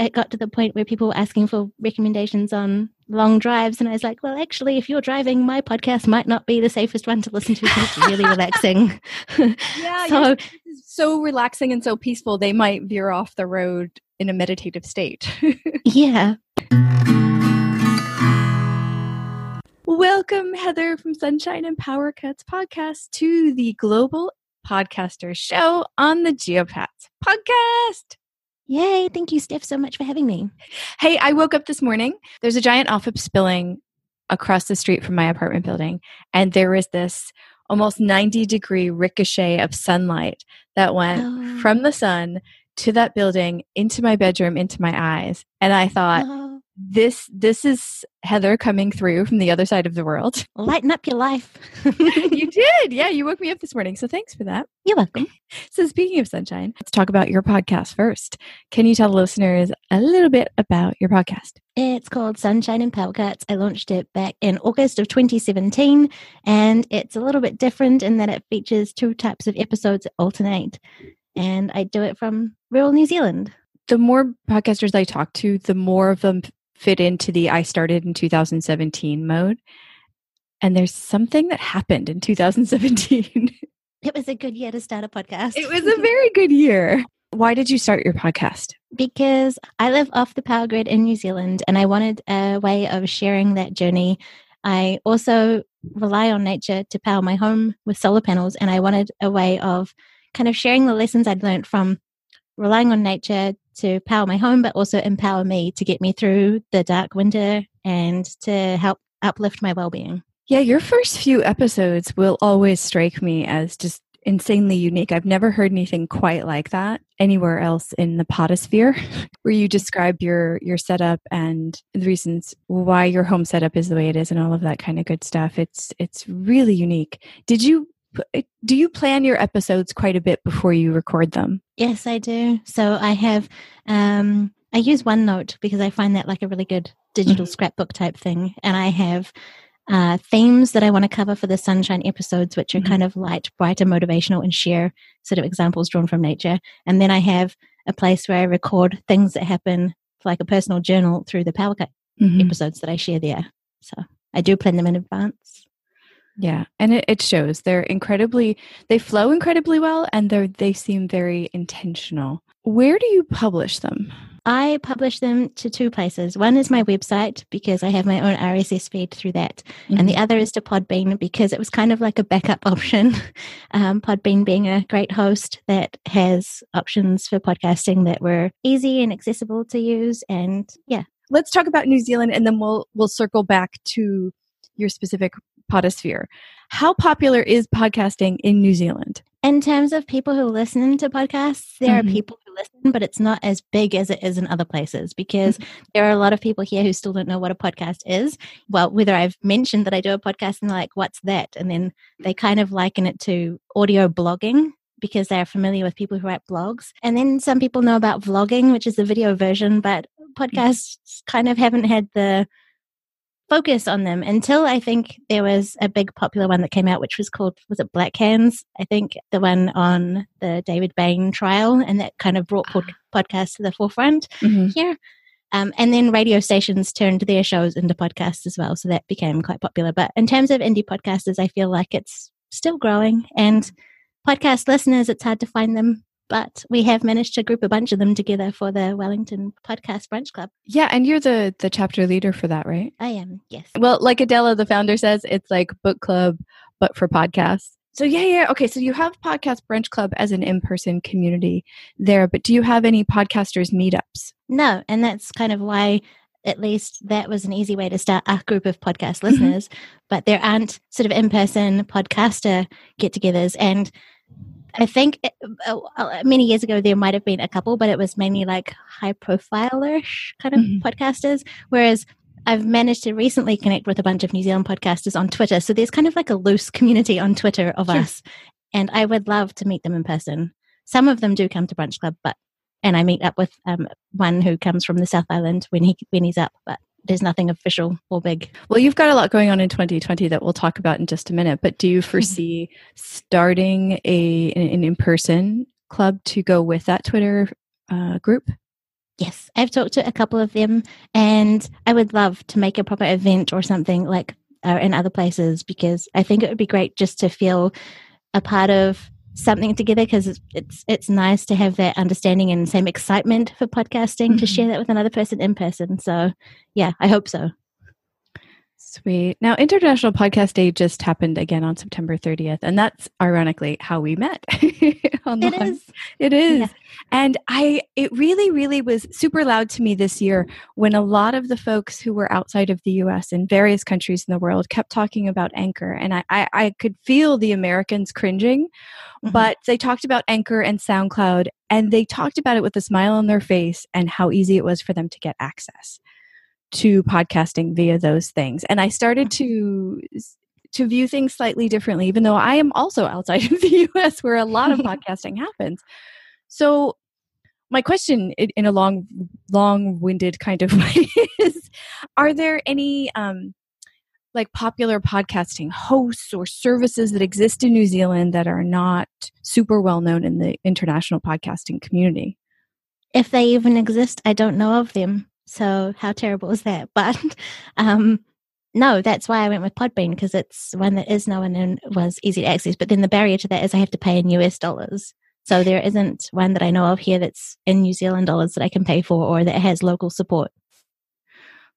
it got to the point where people were asking for recommendations on long drives. And I was like, well, actually, if you're driving, my podcast might not be the safest one to listen to because it's really relaxing. yeah. so, so relaxing and so peaceful, they might veer off the road in a meditative state. yeah. Welcome, Heather from Sunshine and Power Cuts podcast to the Global Podcaster Show on the Geopats podcast. Yay. Thank you, Steph, so much for having me. Hey, I woke up this morning. There's a giant off spilling across the street from my apartment building, and there was this almost 90 degree ricochet of sunlight that went oh. from the sun to that building into my bedroom into my eyes and i thought oh this this is Heather coming through from the other side of the world. Lighten up your life. you did. Yeah, you woke me up this morning. So thanks for that. You're welcome. So speaking of sunshine, let's talk about your podcast first. Can you tell the listeners a little bit about your podcast? It's called Sunshine and Power Cuts. I launched it back in August of 2017 and it's a little bit different in that it features two types of episodes that alternate. And I do it from rural New Zealand the more podcasters I talk to, the more of them fit into the I started in 2017 mode. And there's something that happened in 2017. it was a good year to start a podcast. It was a very good year. Why did you start your podcast? Because I live off the power grid in New Zealand and I wanted a way of sharing that journey. I also rely on nature to power my home with solar panels and I wanted a way of kind of sharing the lessons I'd learned from relying on nature to power my home, but also empower me to get me through the dark winter and to help uplift my well being. Yeah, your first few episodes will always strike me as just insanely unique. I've never heard anything quite like that anywhere else in the podosphere where you describe your your setup and the reasons why your home setup is the way it is and all of that kind of good stuff. It's it's really unique. Did you do you plan your episodes quite a bit before you record them? Yes, I do. So I have, um, I use OneNote because I find that like a really good digital mm-hmm. scrapbook type thing. And I have uh, themes that I want to cover for the sunshine episodes, which are mm-hmm. kind of light, brighter, motivational, and share sort of examples drawn from nature. And then I have a place where I record things that happen like a personal journal through the Power Cut mm-hmm. episodes that I share there. So I do plan them in advance. Yeah, and it, it shows. They're incredibly they flow incredibly well and they they seem very intentional. Where do you publish them? I publish them to two places. One is my website because I have my own RSS feed through that. Mm-hmm. And the mm-hmm. other is to Podbean because it was kind of like a backup option. Um, Podbean being a great host that has options for podcasting that were easy and accessible to use. And yeah. Let's talk about New Zealand and then we'll we'll circle back to your specific podosphere. How popular is podcasting in New Zealand? In terms of people who listen to podcasts, there mm-hmm. are people who listen, but it's not as big as it is in other places because mm-hmm. there are a lot of people here who still don't know what a podcast is. Well, whether I've mentioned that I do a podcast and they're like, what's that? And then they kind of liken it to audio blogging because they're familiar with people who write blogs. And then some people know about vlogging, which is the video version, but mm-hmm. podcasts kind of haven't had the focus on them until I think there was a big popular one that came out, which was called, was it Black Hands? I think the one on the David Bain trial, and that kind of brought pod- ah. podcasts to the forefront mm-hmm. here. Um, and then radio stations turned their shows into podcasts as well. So that became quite popular. But in terms of indie podcasters, I feel like it's still growing. And podcast listeners, it's hard to find them but we have managed to group a bunch of them together for the Wellington Podcast Brunch Club. Yeah, and you're the the chapter leader for that, right? I am. Yes. Well, like Adela, the founder says, it's like book club but for podcasts. So yeah, yeah. Okay, so you have Podcast Brunch Club as an in-person community there, but do you have any podcasters meetups? No, and that's kind of why at least that was an easy way to start a group of podcast mm-hmm. listeners. but there aren't sort of in-person podcaster get-togethers and I think it, uh, uh, many years ago there might have been a couple, but it was mainly like high profile-ish kind of mm-hmm. podcasters. Whereas I've managed to recently connect with a bunch of New Zealand podcasters on Twitter. So there's kind of like a loose community on Twitter of us. And I would love to meet them in person. Some of them do come to Brunch Club, but and I meet up with um, one who comes from the South Island when he when he's up. But there's nothing official or big. Well, you've got a lot going on in 2020 that we'll talk about in just a minute. But do you mm-hmm. foresee starting a an in person club to go with that Twitter uh, group? Yes, I've talked to a couple of them, and I would love to make a proper event or something like uh, in other places because I think it would be great just to feel a part of something together because it's, it's it's nice to have that understanding and same excitement for podcasting mm-hmm. to share that with another person in person. So, yeah, I hope so. Sweet. Now, International Podcast Day just happened again on September 30th, and that's ironically how we met. it is. It is. Yeah. And I, it really, really was super loud to me this year when a lot of the folks who were outside of the US in various countries in the world kept talking about Anchor. And I, I, I could feel the Americans cringing, mm-hmm. but they talked about Anchor and SoundCloud, and they talked about it with a smile on their face and how easy it was for them to get access to podcasting via those things and i started to to view things slightly differently even though i am also outside of the us where a lot of podcasting happens so my question in a long long-winded kind of way is are there any um like popular podcasting hosts or services that exist in New Zealand that are not super well known in the international podcasting community? If they even exist, I don't know of them. So how terrible is that? But um, no, that's why I went with Podbean because it's one that is known and was easy to access. But then the barrier to that is I have to pay in US dollars. So there isn't one that I know of here that's in New Zealand dollars that I can pay for or that has local support.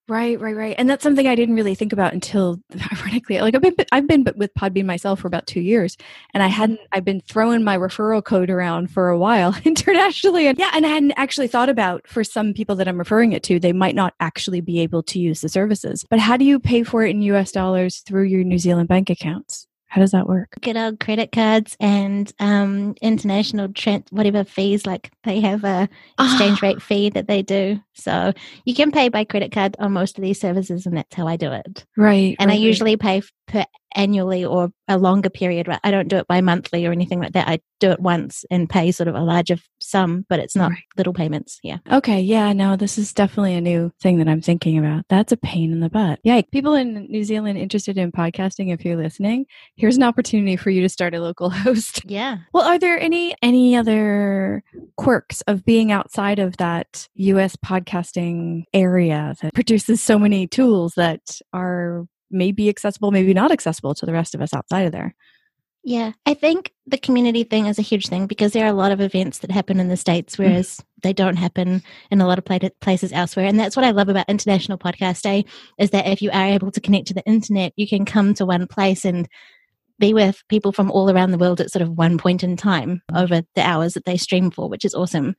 Right, right, right. And that's something I didn't really think about until ironically, like I've been I've been with Podbean myself for about 2 years and I hadn't mm-hmm. I've been throwing my referral code around for a while internationally and yeah, and I hadn't actually thought about for some people that I'm referring it to, they might not actually be able to use the services. But how do you pay for it in US dollars through your New Zealand bank accounts? How does that work? Get our credit cards and um, international trans- whatever fees. Like they have a exchange rate fee that they do, so you can pay by credit card on most of these services, and that's how I do it. Right. And right, I usually pay per annually or a longer period. I don't do it by monthly or anything like that. I do it once and pay sort of a larger sum, but it's not right. little payments. Yeah. Okay. Yeah. No, this is definitely a new thing that I'm thinking about. That's a pain in the butt. Yeah. People in New Zealand interested in podcasting, if you're listening, here's an opportunity for you to start a local host. Yeah. Well, are there any any other quirks of being outside of that US podcasting area that produces so many tools that are may be accessible, maybe not accessible to the rest of us outside of there. Yeah, I think the community thing is a huge thing because there are a lot of events that happen in the States, mm. whereas mm. they don't happen in a lot of places elsewhere. And that's what I love about International Podcast Day is that if you are able to connect to the internet, you can come to one place and be with people from all around the world at sort of one point in time over the hours that they stream for, which is awesome.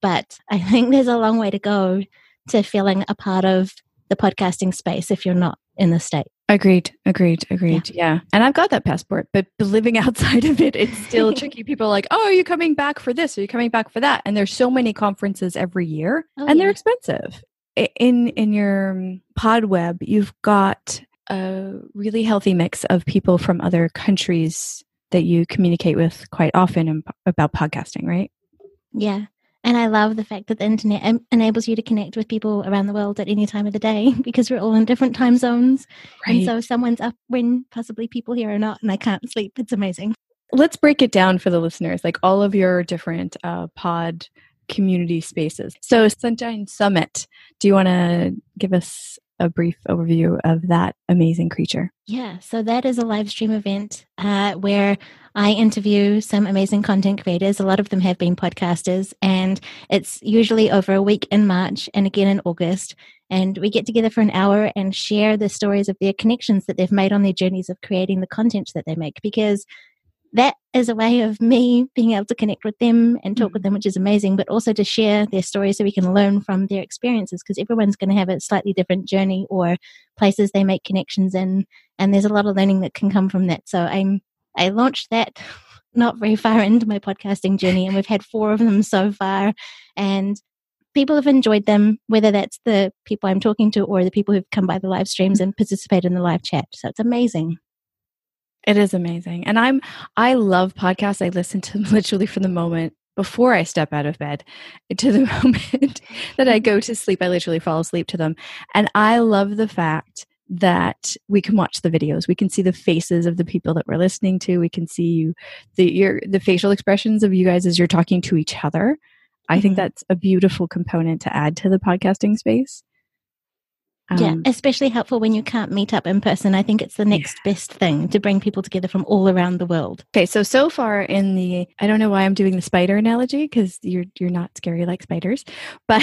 But I think there's a long way to go to feeling a part of the podcasting space if you're not in the state. Agreed, agreed, agreed. Yeah. yeah. And I've got that passport, but living outside of it, it's still tricky. People are like, oh, are you coming back for this? Are you coming back for that? And there's so many conferences every year oh, and yeah. they're expensive. In in your um, pod web, you've got a really healthy mix of people from other countries that you communicate with quite often about podcasting, right? Yeah. And I love the fact that the internet enables you to connect with people around the world at any time of the day because we're all in different time zones. Right. And so someone's up when possibly people here are not, and I can't sleep. It's amazing. Let's break it down for the listeners, like all of your different uh, pod community spaces. So, Sunshine Summit, do you want to give us a brief overview of that amazing creature? Yeah, so that is a live stream event uh, where I interview some amazing content creators. A lot of them have been podcasters, and it's usually over a week in March and again in August. And we get together for an hour and share the stories of their connections that they've made on their journeys of creating the content that they make because that is a way of me being able to connect with them and talk with mm. them, which is amazing, but also to share their stories so we can learn from their experiences because everyone's going to have a slightly different journey or places they make connections in. And there's a lot of learning that can come from that. So I'm, I launched that not very far into my podcasting journey and we've had four of them so far. And people have enjoyed them, whether that's the people I'm talking to or the people who've come by the live streams and participate in the live chat. So it's amazing. It is amazing. And I'm I love podcasts. I listen to them literally from the moment before I step out of bed to the moment that I go mm-hmm. to sleep. I literally fall asleep to them. And I love the fact that we can watch the videos. We can see the faces of the people that we're listening to. We can see you the your the facial expressions of you guys as you're talking to each other. I think mm-hmm. that's a beautiful component to add to the podcasting space. Yeah, Um, especially helpful when you can't meet up in person. I think it's the next best thing to bring people together from all around the world. Okay, so so far in the I don't know why I'm doing the spider analogy because you're you're not scary like spiders, but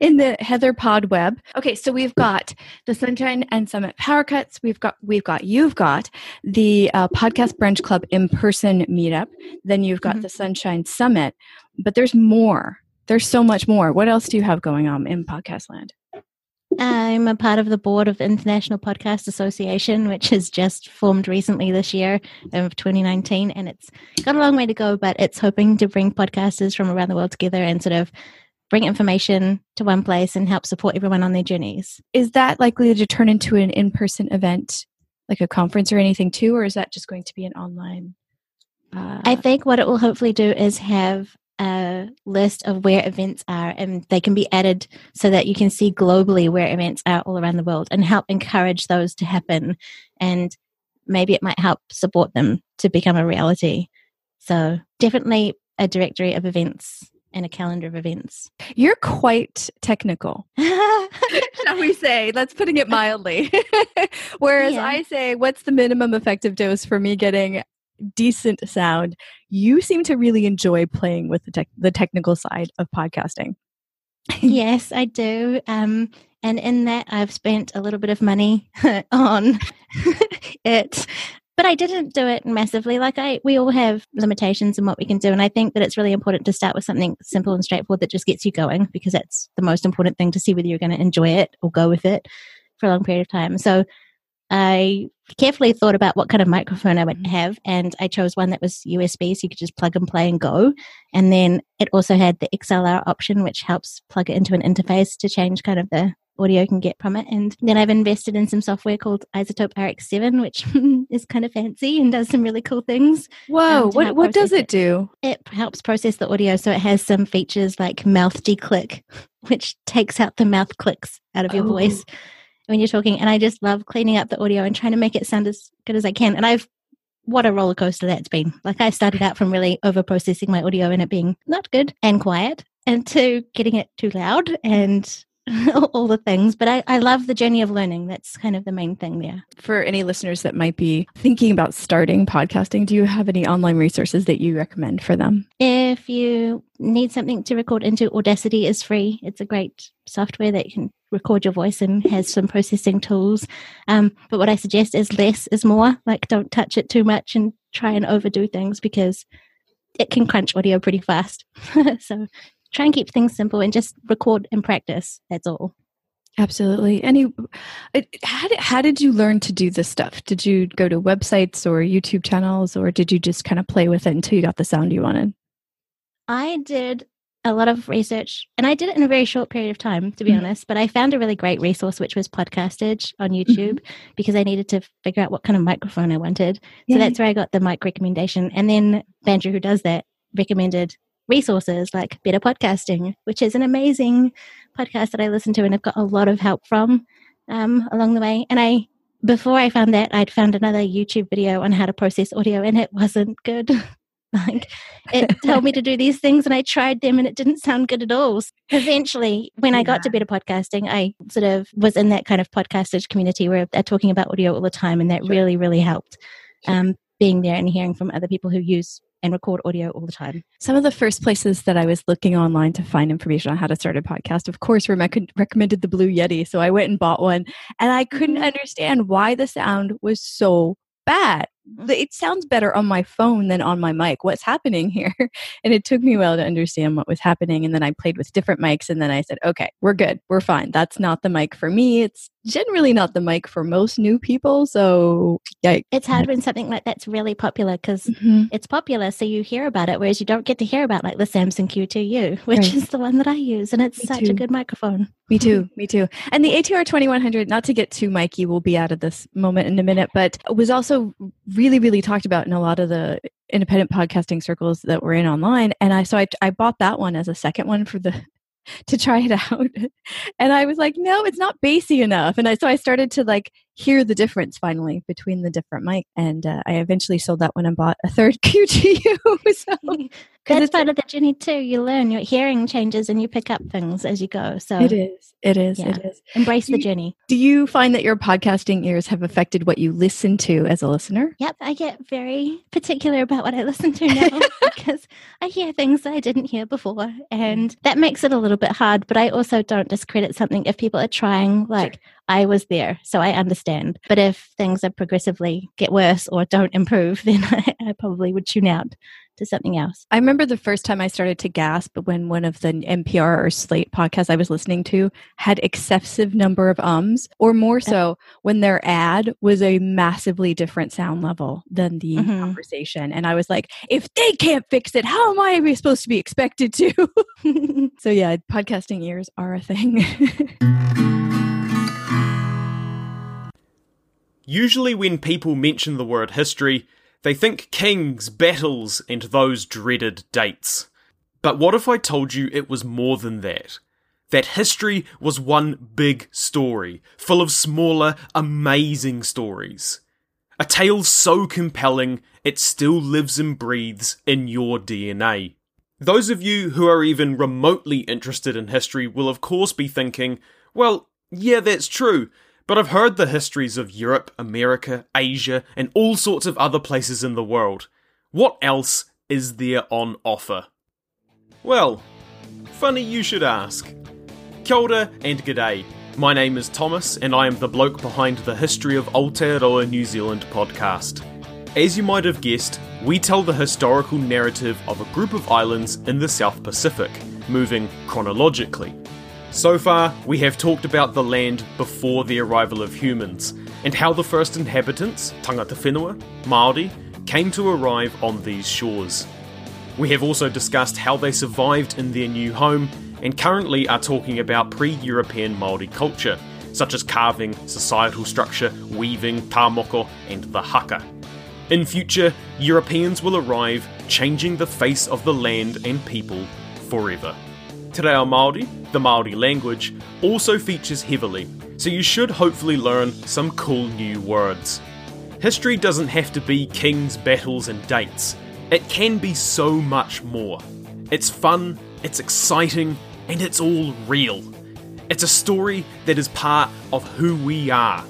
in the Heather Pod web. Okay, so we've got the Sunshine and Summit Power Cuts. We've got we've got you've got the uh, Podcast Brunch Club in person meetup. Then you've got Mhm. the Sunshine Summit, but there's more. There's so much more. What else do you have going on in podcast land? I'm a part of the board of International Podcast Association, which has just formed recently this year of 2019, and it's got a long way to go, but it's hoping to bring podcasters from around the world together and sort of bring information to one place and help support everyone on their journeys. Is that likely to turn into an in person event, like a conference or anything too, or is that just going to be an online? Uh, I think what it will hopefully do is have a list of where events are and they can be added so that you can see globally where events are all around the world and help encourage those to happen and maybe it might help support them to become a reality so definitely a directory of events and a calendar of events You're quite technical, shall we say? That's putting it mildly. Whereas Yeah. I say, what's the minimum effective dose for me getting decent sound? You seem to really enjoy playing with the, the technical side of podcasting. yes i do um and in that i've spent a little bit of money on it but i didn't do it massively like i we all have limitations in what we can do and i think that it's really important to start with something simple and straightforward that just gets you going because that's the most important thing to see whether you're going to enjoy it or go with it for a long period of time so I carefully thought about what kind of microphone I would have, and I chose one that was USB, so you could just plug and play and go. And then it also had the XLR option, which helps plug it into an interface to change kind of the audio you can get from it. And then I've invested in some software called iZotope RX7, which is kind of fancy and does some really cool things. Whoa, Um, what, what does process it do? It helps process the audio, so it has some features like mouth declick, which takes out the mouth clicks out of your Oh. voice when you're talking. And I just love cleaning up the audio and trying to make it sound as good as I can. And I've what a roller coaster that's been. Like I started out from really over processing my audio and it being not good and quiet, and to getting it too loud and all the things. But I, I love the journey of learning. That's kind of the main thing there. For any listeners that might be thinking about starting podcasting, do you have any online resources that you recommend for them? If you need something to record into, Audacity is free. It's a great software that you can record your voice and has some processing tools. Um, but what I suggest is less is more. Like, don't touch it too much and try and overdo things because it can crunch audio pretty fast. so try and keep things simple and just record and practice. That's all. Absolutely. Any, how did, how did you learn to do this stuff? Did you go to websites or YouTube channels, or did you just kind of play with it until you got the sound you wanted? I did a lot of research and I did it in a very short period of time, to be Mhm. honest. But I found a really great resource, which was Podcastage on YouTube, because I needed to figure out what kind of microphone I wanted. So that's where I got the mic recommendation. And then Bandrew, who does that, recommended resources like Better Podcasting, which is an amazing podcast that I listen to and I've got a lot of help from um, along the way. And I, before I found that, I'd found another YouTube video on how to process audio and it wasn't good. like it told me to do these things and I tried them and it didn't sound good at all. So eventually, when I got to better podcasting, I sort of was in that kind of podcasters community where they're talking about audio all the time and that Sure. really, really helped Sure. um, being there and hearing from other people who use and record audio all the time. Some of the first places that I was looking online to find information on how to start a podcast, of course, rec- recommended the Blue Yeti. So I went and bought one, and I couldn't Mhm. understand why the sound was so bad. It sounds better on my phone than on my mic. What's happening here? And it took me a while to understand what was happening. And then I played with different mics, and then I said, okay, we're good. We're fine. That's not the mic for me. It's generally not the mic for most new people. So, yikes. It's hard when something like that's really popular because Mhm. it's popular, so you hear about it, whereas you don't get to hear about like the Samson Q2U, which Right. is the one that I use, and it's Me such too. a good microphone. Me too. Me too. And the ATR 2100, not to get too Mikey, we'll be out of this moment in a minute, but was also really, really talked about in a lot of the independent podcasting circles that we're in online. And I, so I, I bought that one as a second one for the, to try it out. And I was like, no, it's not bassy enough. And I, so I started to like hear the difference finally between the different mic. And uh, I eventually sold that one and bought a third Q2U. so, That's part of the journey too. You learn, your hearing changes, and you pick up things as you go. So it is, it is, Yeah. it is. embrace Do the you- journey. Do you find that your podcasting ears have affected what you listen to as a listener? Yep, I get very particular about what I listen to now because I hear things that I didn't hear before, and that makes it a little bit hard. But I also don't discredit something if people are trying. Like I was there, so I understand. But if things are progressively get worse or don't improve, then I, I probably would tune out to something else. I remember the first time I started to gasp when one of the NPR or Slate podcasts I was listening to had excessive number of ums, or more so when their ad was a massively different sound level than the Mhm. conversation. And I was like, if they can't fix it, how am I supposed to be expected to? so yeah, podcasting ears are a thing. Usually, when people mention the word history, they think kings, battles, and those dreaded dates. But what if I told you it was more than that? That history was one big story, full of smaller, amazing stories. A tale so compelling, it still lives and breathes in your DNA. Those of you who are even remotely interested in history will, of course, be thinking, well, yeah, that's true, but I've heard the histories of Europe, America, Asia, and all sorts of other places in the world. What else is there on offer? Well, funny you should ask. Kia ora and g'day. My name is Thomas, and I am the bloke behind the History of Aotearoa New Zealand podcast. As you might have guessed, we tell the historical narrative of a group of islands in the South Pacific, moving chronologically. So far, we have talked about the land before the arrival of humans, and how the first inhabitants, tangata whenua, Māori, came to arrive on these shores. We have also discussed how they survived in their new home, and currently are talking about pre European Māori culture, such as carving, societal structure, weaving, tāmoko, and the haka. In future, Europeans will arrive, changing the face of the land and people forever. Te Reo Māori, the Māori language, also features heavily, so you should hopefully learn some cool new words. History doesn't have to be kings, battles, and dates. It can be so much more. It's fun, it's exciting, and it's all real. It's a story that is part of who we are.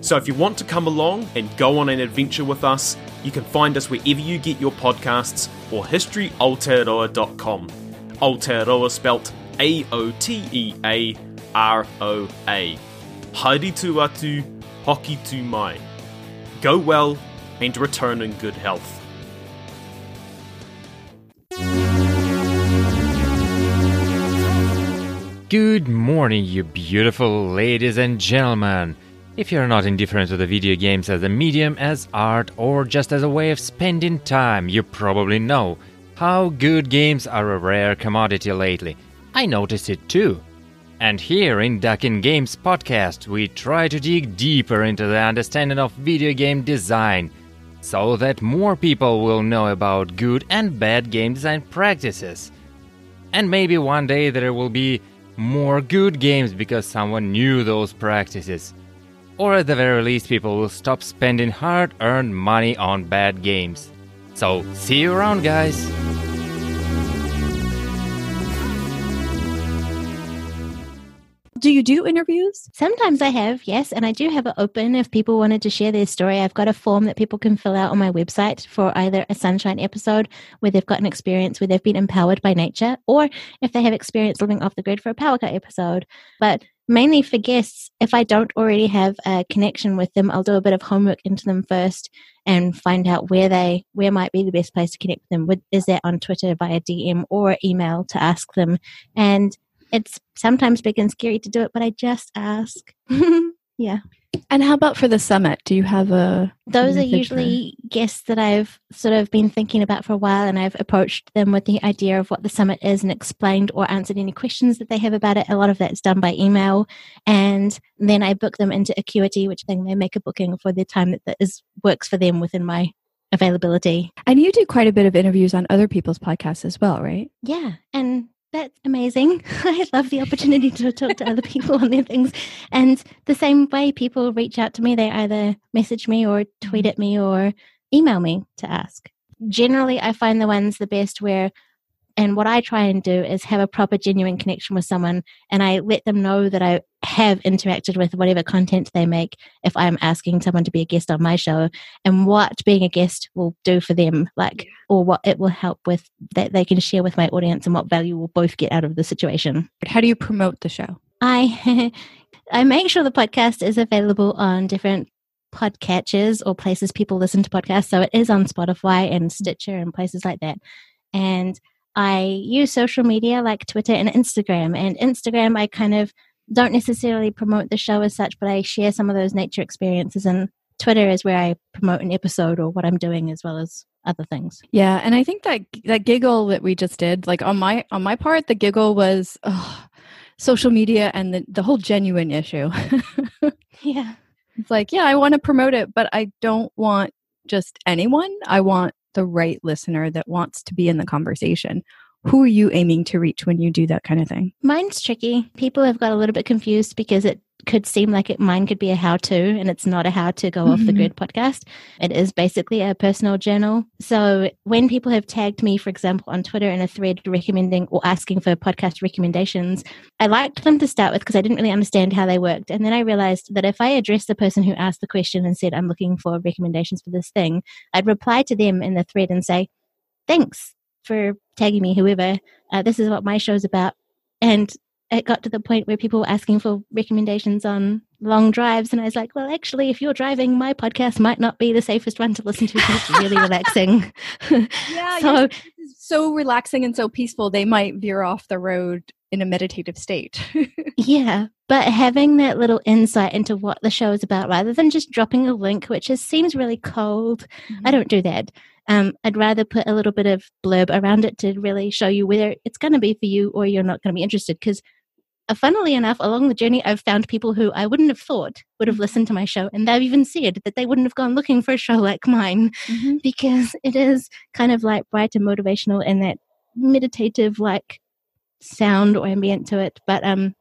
So if you want to come along and go on an adventure with us, you can find us wherever you get your podcasts or historyaotearoa.com. Aotearoa spelt A O T E A R O A. Haere tu atu, hoki tu mai. Go well and return in good health. Good morning, you beautiful ladies and gentlemen. If you're not indifferent to the video games as a medium, as art, or just as a way of spending time, you probably know how good games are a rare commodity lately. I noticed it too. And here in Duckin Games podcast, we try to dig deeper into the understanding of video game design so that more people will know about good and bad game design practices. And maybe one day there will be more good games because someone knew those practices. Or at the very least, people will stop spending hard earned money on bad games. So, see you around, guys! Do you do interviews? Sometimes I have, yes, and I do have it open if people wanted to share their story. I've got a form that people can fill out on my website for either a sunshine episode where they've got an experience where they've been empowered by nature, or if they have experience living off the grid for a power cut episode. But mainly for guests, if I don't already have a connection with them, I'll do a bit of homework into them first and find out where they where might be the best place to connect with them. With is that on Twitter via DM or email to ask them and it's sometimes big and scary to do it, but I just ask. yeah. And how about for the summit? Do you have a Those are method for- usually guests that I've sort of been thinking about for a while, and I've approached them with the idea of what the summit is and explained or answered any questions that they have about it. A lot of that is done by email, and then I book them into Acuity, which then they make a booking for the time that, that is works for them within my availability. And you do quite a bit of interviews on other people's podcasts as well, right? Yeah, and That's amazing. I love the opportunity to talk to other people on their things. And the same way people reach out to me, they either message me or tweet at me or email me to ask. Generally, I find the ones the best where and what I try and do is have a proper, genuine connection with someone, and I let them know that I have interacted with whatever content they make if I'm asking someone to be a guest on my show, and what being a guest will do for them, like, or what it will help with that they can share with my audience, and what value we'll both get out of the situation. How do you promote the show? I I make sure the podcast is available on different podcatchers or places people listen to podcasts. So it is on Spotify and mm. Stitcher and places like that. And I use social media like Twitter and Instagram. And Instagram, I kind of don't necessarily promote the show as such, but I share some of those nature experiences. And Twitter is where I promote an episode or what I'm doing as well as other things. Yeah, and I think that that giggle that we just did, like on my on my part, the giggle was oh, social media and the the whole genuine issue. yeah, it's like yeah, I want to promote it, but I don't want just anyone. I want the right listener that wants to be in the conversation who are you aiming to reach when you do that kind of thing? Mine's tricky. People have got a little bit confused because it could seem like it mine could be a how to and it's not a how to go mm-hmm. off the mm-hmm. grid podcast. It is basically a personal journal. So when people have tagged me, for example, on Twitter in a thread recommending or asking for podcast recommendations, I liked them to start with because I didn't really understand how they worked. And then I realized that if I addressed the person who asked the question and said, I'm looking for recommendations for this thing, I'd reply to them in the thread and say, Thanks for tagging me, whoever. Uh, this is what my show's about. And it got to the point where people were asking for recommendations on long drives. And I was like, well, actually, if you're driving, my podcast might not be the safest one to listen to because it's really relaxing. yeah. so, so relaxing and so peaceful, they might veer off the road in a meditative state. yeah. But having that little insight into what the show is about rather than just dropping a link, which just seems really cold. Mm-hmm. I don't do that. Um, I'd rather put a little bit of blurb around it to really show you whether it's going to be for you or you're not going to be interested. Because, funnily enough, along the journey, I've found people who I wouldn't have thought would have mm-hmm. listened to my show, and they've even said that they wouldn't have gone looking for a show like mine mm-hmm. because it is kind of like bright and motivational and that meditative, like sound or ambient to it. But um,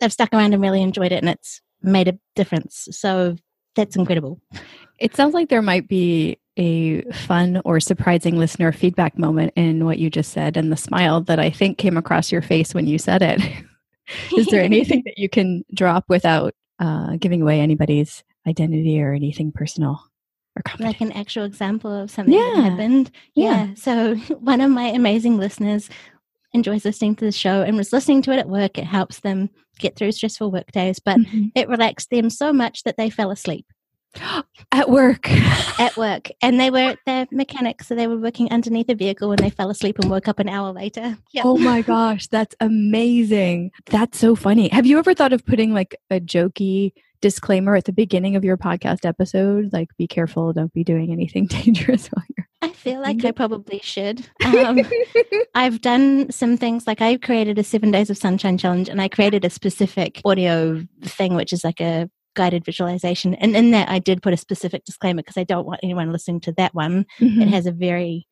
they've stuck around and really enjoyed it, and it's made a difference. So that's incredible. It sounds like there might be a fun or surprising listener feedback moment in what you just said and the smile that I think came across your face when you said it. Is there anything that you can drop without uh, giving away anybody's identity or anything personal? Or like an actual example of something yeah. that happened. Yeah. yeah. So one of my amazing listeners enjoys listening to the show and was listening to it at work. It helps them get through stressful work days, but mm-hmm. it relaxed them so much that they fell asleep. At work. At work. And they were the mechanics, so they were working underneath a vehicle when they fell asleep and woke up an hour later. Yep. Oh my gosh, that's amazing. That's so funny. Have you ever thought of putting like a jokey disclaimer at the beginning of your podcast episode? Like, be careful, don't be doing anything dangerous while you're. I feel like I probably should. Um, I've done some things like I created a seven days of sunshine challenge and I created a specific audio thing, which is like a guided visualization. And in that, I did put a specific disclaimer because I don't want anyone listening to that one. Mm-hmm. It has a very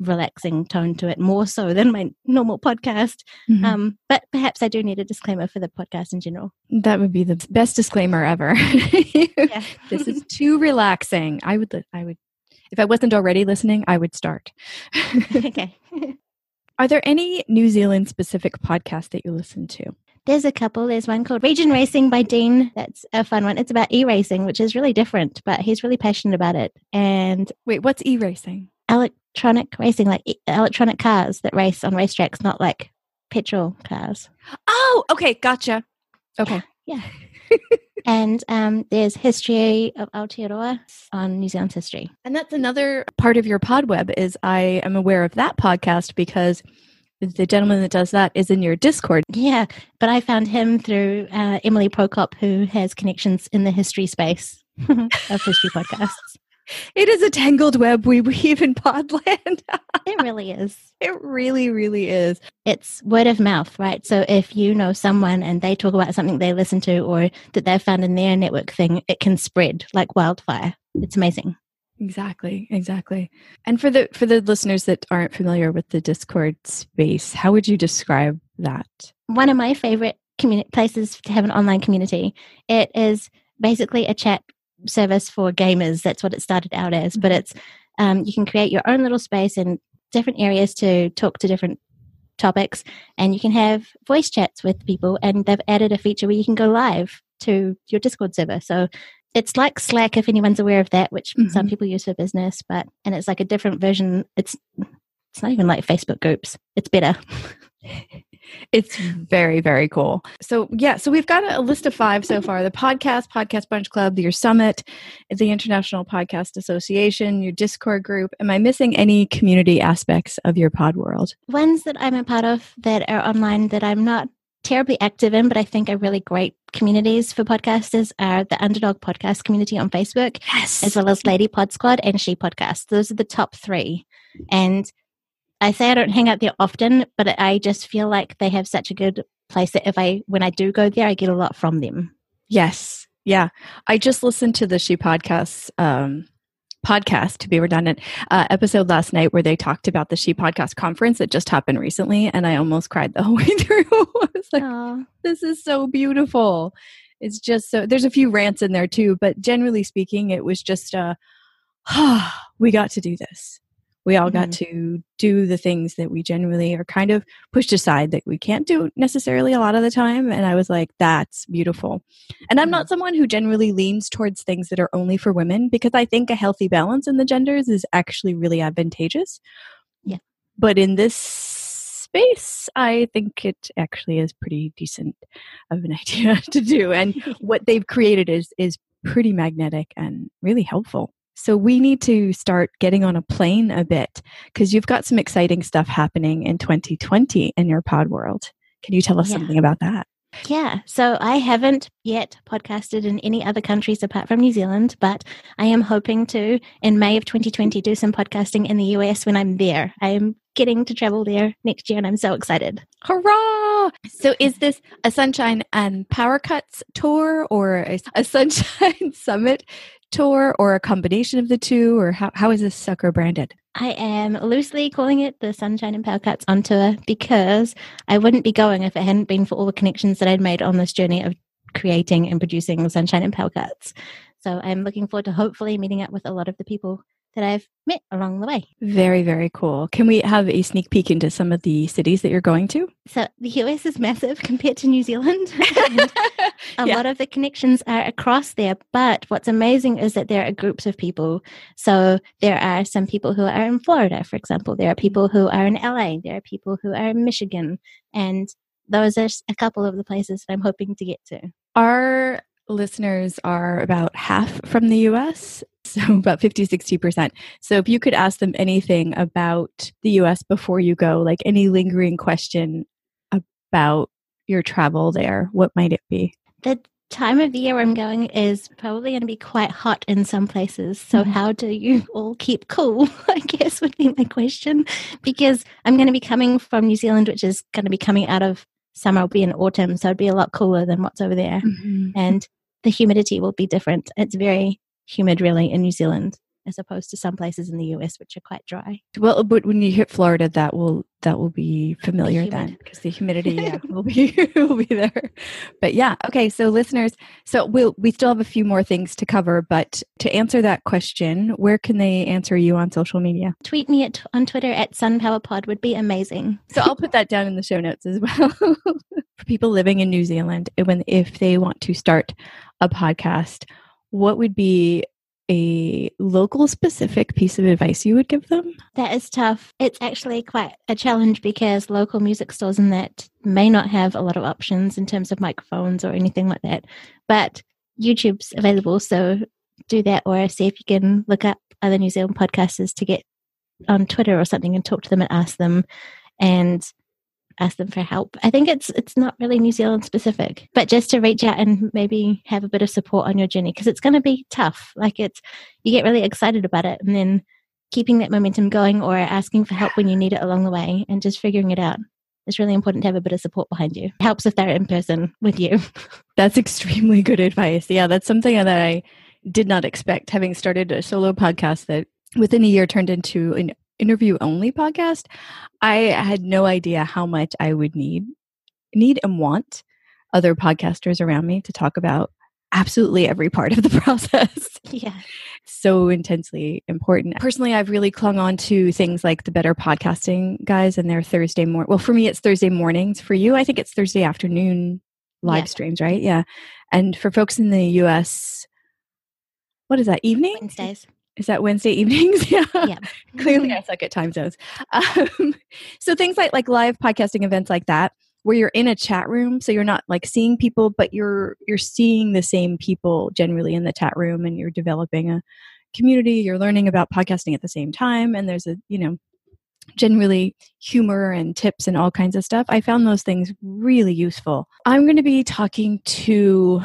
relaxing tone to it, more so than my normal podcast. Mm-hmm. Um, but perhaps I do need a disclaimer for the podcast in general. That would be the best disclaimer ever. this is too relaxing. I would, I would, if I wasn't already listening, I would start. okay. Are there any New Zealand specific podcasts that you listen to? There's a couple. There's one called Region Racing by Dean. That's a fun one. It's about e racing, which is really different, but he's really passionate about it. And wait, what's e racing? Electronic racing, like electronic cars that race on racetracks, not like petrol cars. Oh, okay, gotcha. Okay, yeah. and um, there's history of Aotearoa on New Zealand's history. And that's another part of your pod web is I am aware of that podcast because the gentleman that does that is in your Discord. Yeah, but I found him through uh, Emily Prokop, who has connections in the history space of history podcasts. It is a tangled web we weave in Podland. it really is. It really, really is. It's word of mouth, right? So if you know someone and they talk about something they listen to or that they've found in their network thing, it can spread like wildfire. It's amazing. Exactly, exactly. And for the for the listeners that aren't familiar with the Discord space, how would you describe that? One of my favorite communi- places to have an online community. It is basically a chat service for gamers. That's what it started out as. But it's um, you can create your own little space in different areas to talk to different topics, and you can have voice chats with people. And they've added a feature where you can go live to your Discord server. So it's like Slack if anyone's aware of that, which mm-hmm. some people use for business, but and it's like a different version. It's it's not even like Facebook groups. It's better. it's very very cool so yeah so we've got a, list of five so far the podcast podcast brunch club your summit the international podcast association your discord group am i missing any community aspects of your pod world ones that i'm a part of that are online that i'm not terribly active in but i think are really great communities for podcasters are the underdog podcast community on facebook yes. as well as lady pod squad and she podcast those are the top three and I say I don't hang out there often, but I just feel like they have such a good place that if I, when I do go there, I get a lot from them. Yes. Yeah. I just listened to the She Podcasts um, podcast, to be redundant, uh, episode last night where they talked about the She Podcast conference that just happened recently. And I almost cried the whole way through. I was like, Aww. this is so beautiful. It's just so, there's a few rants in there too, but generally speaking, it was just, uh, we got to do this we all got mm-hmm. to do the things that we generally are kind of pushed aside that we can't do necessarily a lot of the time and i was like that's beautiful and i'm not mm-hmm. someone who generally leans towards things that are only for women because i think a healthy balance in the genders is actually really advantageous yeah but in this space i think it actually is pretty decent of an idea to do and what they've created is is pretty magnetic and really helpful so we need to start getting on a plane a bit because you've got some exciting stuff happening in 2020 in your pod world. Can you tell us yeah. something about that? Yeah, so I haven't yet podcasted in any other countries apart from New Zealand, but I am hoping to in May of 2020 do some podcasting in the US when I'm there. I am getting to travel there next year and I'm so excited. Hurrah! So is this a Sunshine and Power Cuts tour or a, a Sunshine Summit tour or a combination of the two or how, how is this sucker branded? I am loosely calling it the sunshine and power cuts on tour because i wouldn't be going if it hadn't been for all the connections that i'd made on this journey of creating and producing sunshine and power so i'm looking forward to hopefully meeting up with a lot of the people that I've met along the way. Very, very cool. Can we have a sneak peek into some of the cities that you're going to? So the US is massive compared to New Zealand. a yeah. lot of the connections are across there. But what's amazing is that there are groups of people. So there are some people who are in Florida, for example. There are people who are in LA. There are people who are in Michigan. And those are a couple of the places that I'm hoping to get to. Our listeners are about half from the US so about 50 60% so if you could ask them anything about the us before you go like any lingering question about your travel there what might it be? The time of the year i'm going is probably going to be quite hot in some places. So mm-hmm. how do you all keep cool? I guess would be my question. Because i'm going to be coming from new zealand which is going to be coming out of summer will be in autumn so it'd be a lot cooler than what's over there. Mm-hmm. and the humidity will be different. It's very humid really in New Zealand as opposed to some places in the US which are quite dry. Well, but when you hit Florida, that will that will be familiar then because the humidity yeah, will be will be there. But yeah, okay. So listeners, so we'll we still have a few more things to cover, but to answer that question, where can they answer you on social media? Tweet me at on Twitter at SunPowerPod would be amazing. So I'll put that down in the show notes as well for people living in New Zealand when if they want to start a podcast what would be a local specific piece of advice you would give them? That is tough. It's actually quite a challenge because local music stores and that may not have a lot of options in terms of microphones or anything like that. But YouTube's available, so do that or see if you can look up other New Zealand podcasters to get on Twitter or something and talk to them and ask them. And ask them for help. I think it's it's not really New Zealand specific, but just to reach out and maybe have a bit of support on your journey because it's going to be tough. Like it's you get really excited about it and then keeping that momentum going or asking for help when you need it along the way and just figuring it out. It's really important to have a bit of support behind you. It helps if they're in person with you. That's extremely good advice. Yeah, that's something that I did not expect having started a solo podcast that within a year turned into an interview only podcast. I had no idea how much I would need need and want other podcasters around me to talk about absolutely every part of the process. Yeah. So intensely important. Personally, I've really clung on to things like the better podcasting guys and their Thursday morning. Well, for me, it's Thursday mornings. For you, I think it's Thursday afternoon live yeah. streams, right? Yeah. And for folks in the US, what is that, evening? Wednesdays. Is that Wednesday evenings? yeah. yeah. Clearly, I suck at time zones. Um, so things like like live podcasting events like that, where you're in a chat room so you're not like seeing people but you're you're seeing the same people generally in the chat room and you're developing a community you're learning about podcasting at the same time and there's a you know generally humor and tips and all kinds of stuff i found those things really useful i'm going to be talking to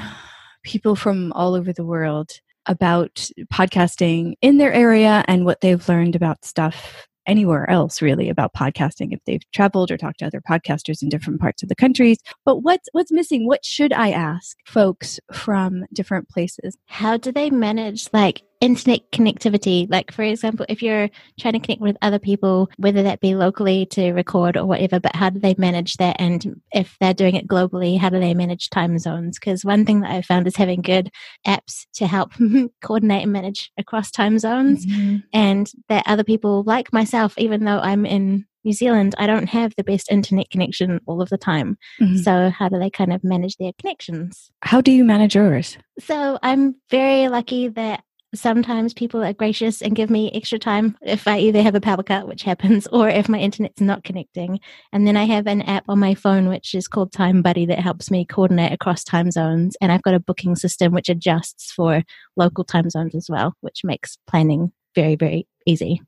people from all over the world about podcasting in their area and what they've learned about stuff anywhere else really about podcasting if they've traveled or talked to other podcasters in different parts of the countries. But what's what's missing? What should I ask folks from different places? How do they manage like internet connectivity like for example if you're trying to connect with other people whether that be locally to record or whatever but how do they manage that and if they're doing it globally how do they manage time zones because one thing that i found is having good apps to help coordinate and manage across time zones mm-hmm. and that other people like myself even though i'm in New Zealand, I don't have the best internet connection all of the time. Mm-hmm. So, how do they kind of manage their connections? How do you manage yours? So, I'm very lucky that sometimes people are gracious and give me extra time if I either have a power cut, which happens, or if my internet's not connecting. And then I have an app on my phone which is called Time Buddy that helps me coordinate across time zones. And I've got a booking system which adjusts for local time zones as well, which makes planning very, very easy.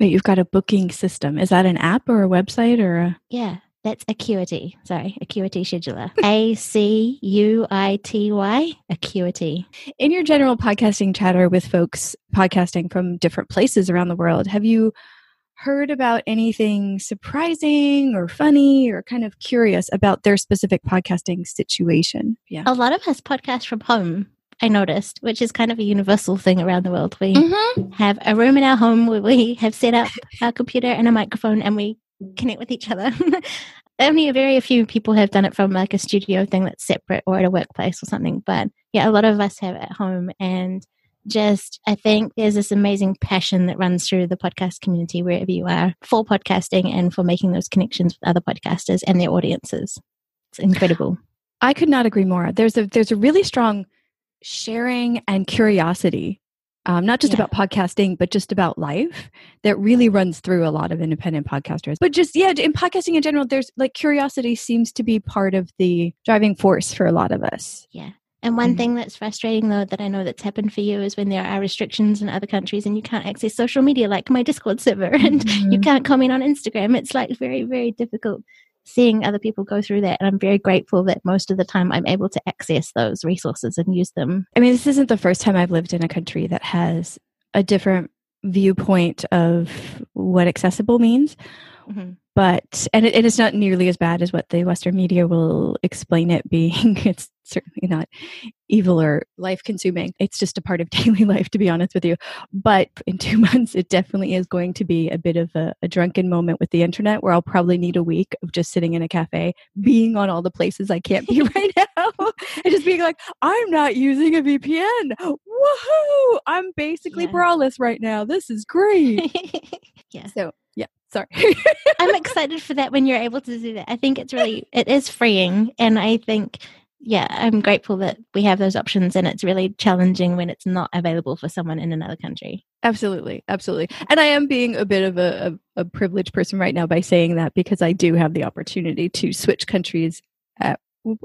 Wait, you've got a booking system. Is that an app or a website or a Yeah. That's Acuity. Sorry, Acuity Scheduler. A C U I T Y, Acuity. In your general podcasting chatter with folks podcasting from different places around the world, have you heard about anything surprising or funny or kind of curious about their specific podcasting situation? Yeah. A lot of us podcast from home. I noticed, which is kind of a universal thing around the world. We mm-hmm. have a room in our home where we have set up our computer and a microphone and we connect with each other. Only a very few people have done it from like a studio thing that's separate or at a workplace or something. But yeah, a lot of us have at home and just I think there's this amazing passion that runs through the podcast community wherever you are for podcasting and for making those connections with other podcasters and their audiences. It's incredible. I could not agree more. There's a there's a really strong sharing and curiosity um, not just yeah. about podcasting, but just about life that really runs through a lot of independent podcasters. But just, yeah, in podcasting in general, there's like curiosity seems to be part of the driving force for a lot of us. Yeah. And one mm-hmm. thing that's frustrating, though, that I know that's happened for you is when there are restrictions in other countries and you can't access social media, like my Discord server, and mm-hmm. you can't comment on Instagram. It's like very, very difficult seeing other people go through that. And I'm very grateful that most of the time I'm able to access those resources and use them. I mean, this isn't the first time I've lived in a country that has a different viewpoint of what accessible means. Mm-hmm but and it, it is not nearly as bad as what the western media will explain it being it's certainly not evil or life consuming it's just a part of daily life to be honest with you. But in two months it definitely is going to be a bit of a, a drunken moment with the internet where i'll probably need a week of just sitting in a cafe being on all the places i can't be right now and just being like i'm not using a vpn woohoo! I'm basically yeah. braless right now. This is great. Yeah. So yeah sorry. I'm excited for that when you're able to do that. I think it's really it is freeing and i think yeah i'm grateful that we have those options and it's really challenging when it's not available for someone in another country. Absolutely absolutely. And i am being a bit of a, a, a privileged person right now by saying that because i do have the opportunity to switch countries at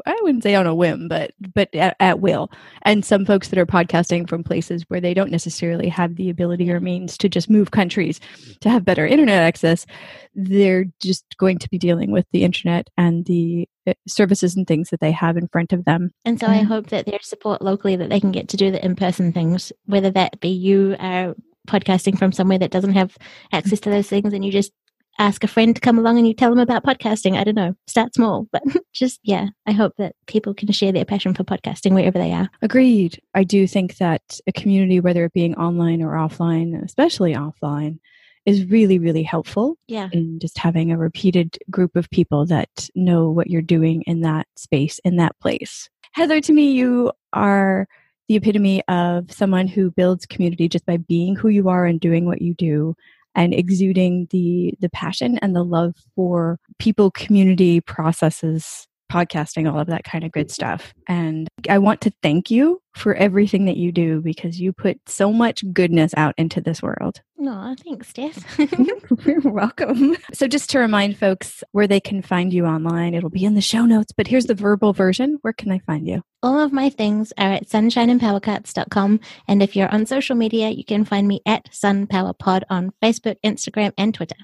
I wouldn't say on a whim, but but at, at, will. And some folks that are podcasting from places where they don't necessarily have the ability or means to just move countries to have better internet access, they're just going to be dealing with the internet and the uh, services and things that they have in front of them. And so I hope that there's support locally that they can get to do the in-person things, whether that be you are podcasting from somewhere that doesn't have access to those things and you just ask a friend to come along and you tell them about podcasting. I don't know. Start small, but just, yeah, I hope that people can share their passion for podcasting wherever they are. Agreed. I do think that a community, whether it being online or offline, especially offline, is really, really helpful. Yeah. In just having a repeated group of people that know what you're doing in that space, in that place. Heather, to me, you are the epitome of someone who builds community just by being who you are and doing what you do and exuding the the passion and the love for people community processes podcasting, all of that kind of good mm-hmm. stuff. And I want to thank you for everything that you do because you put so much goodness out into this world. No, thanks, Steph. You're welcome. So, just to remind folks where they can find you online, it'll be in the show notes, but here's the verbal version. Where can I find you? All of my things are at sunshineandpowercuts.com. And if you're on social media, you can find me at SunPowerPod on Facebook, Instagram, and Twitter.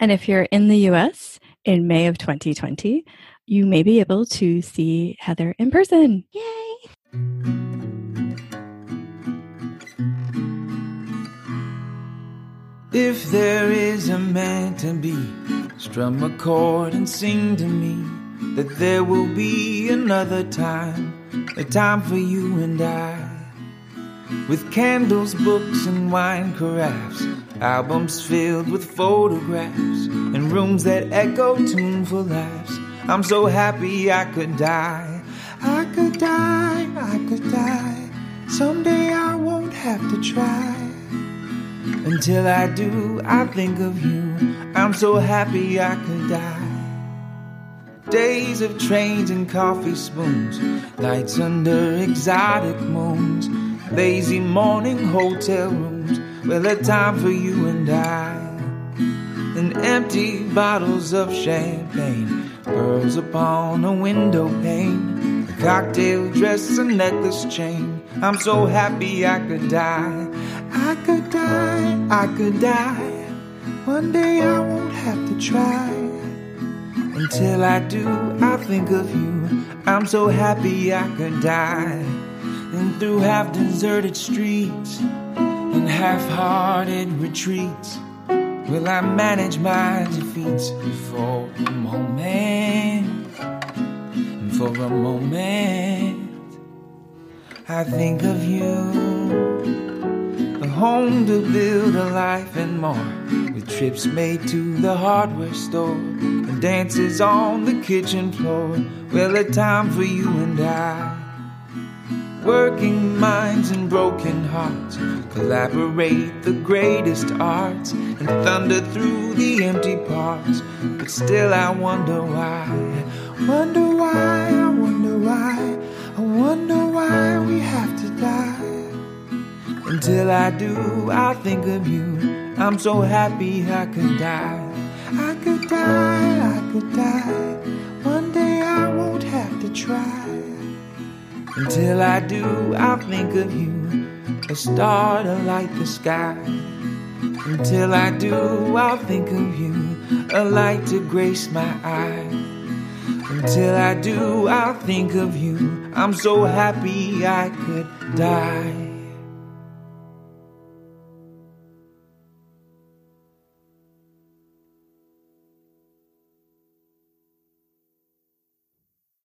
And if you're in the US in May of 2020, you may be able to see Heather in person. Yay! If there is a man to be, strum a chord and sing to me that there will be another time, a time for you and I. With candles, books, and wine carafes, albums filled with photographs, and rooms that echo tuneful laughs. I'm so happy I could die. I could die, I could die. Someday I won't have to try. Until I do, I think of you. I'm so happy I could die. Days of trains and coffee spoons, nights under exotic moons, lazy morning hotel rooms. Well, a time for you and I. And empty bottles of champagne, pearls upon a window pane, a cocktail dress, a necklace chain. I'm so happy I could die. I could die, I could die. One day I won't have to try. Until I do, I think of you. I'm so happy I could die. And through half deserted streets and half hearted retreats, will I manage my defeats before a moment? And for a moment, I think of you a home to build a life and more. With trips made to the hardware store and dances on the kitchen floor. Well, a time for you and I. Working minds and broken hearts collaborate the greatest arts and thunder through the empty parts. But still, I wonder why. Wonder why, I wonder why. I wonder why we have to die. Until I do, I'll think of you. I'm so happy I could die. I could die, I could die. One day I won't have to try. Until I do, I'll think of you. A star to light the sky. Until I do, I'll think of you. A light to grace my eye. Until I do, I'll think of you. I'm so happy I could die.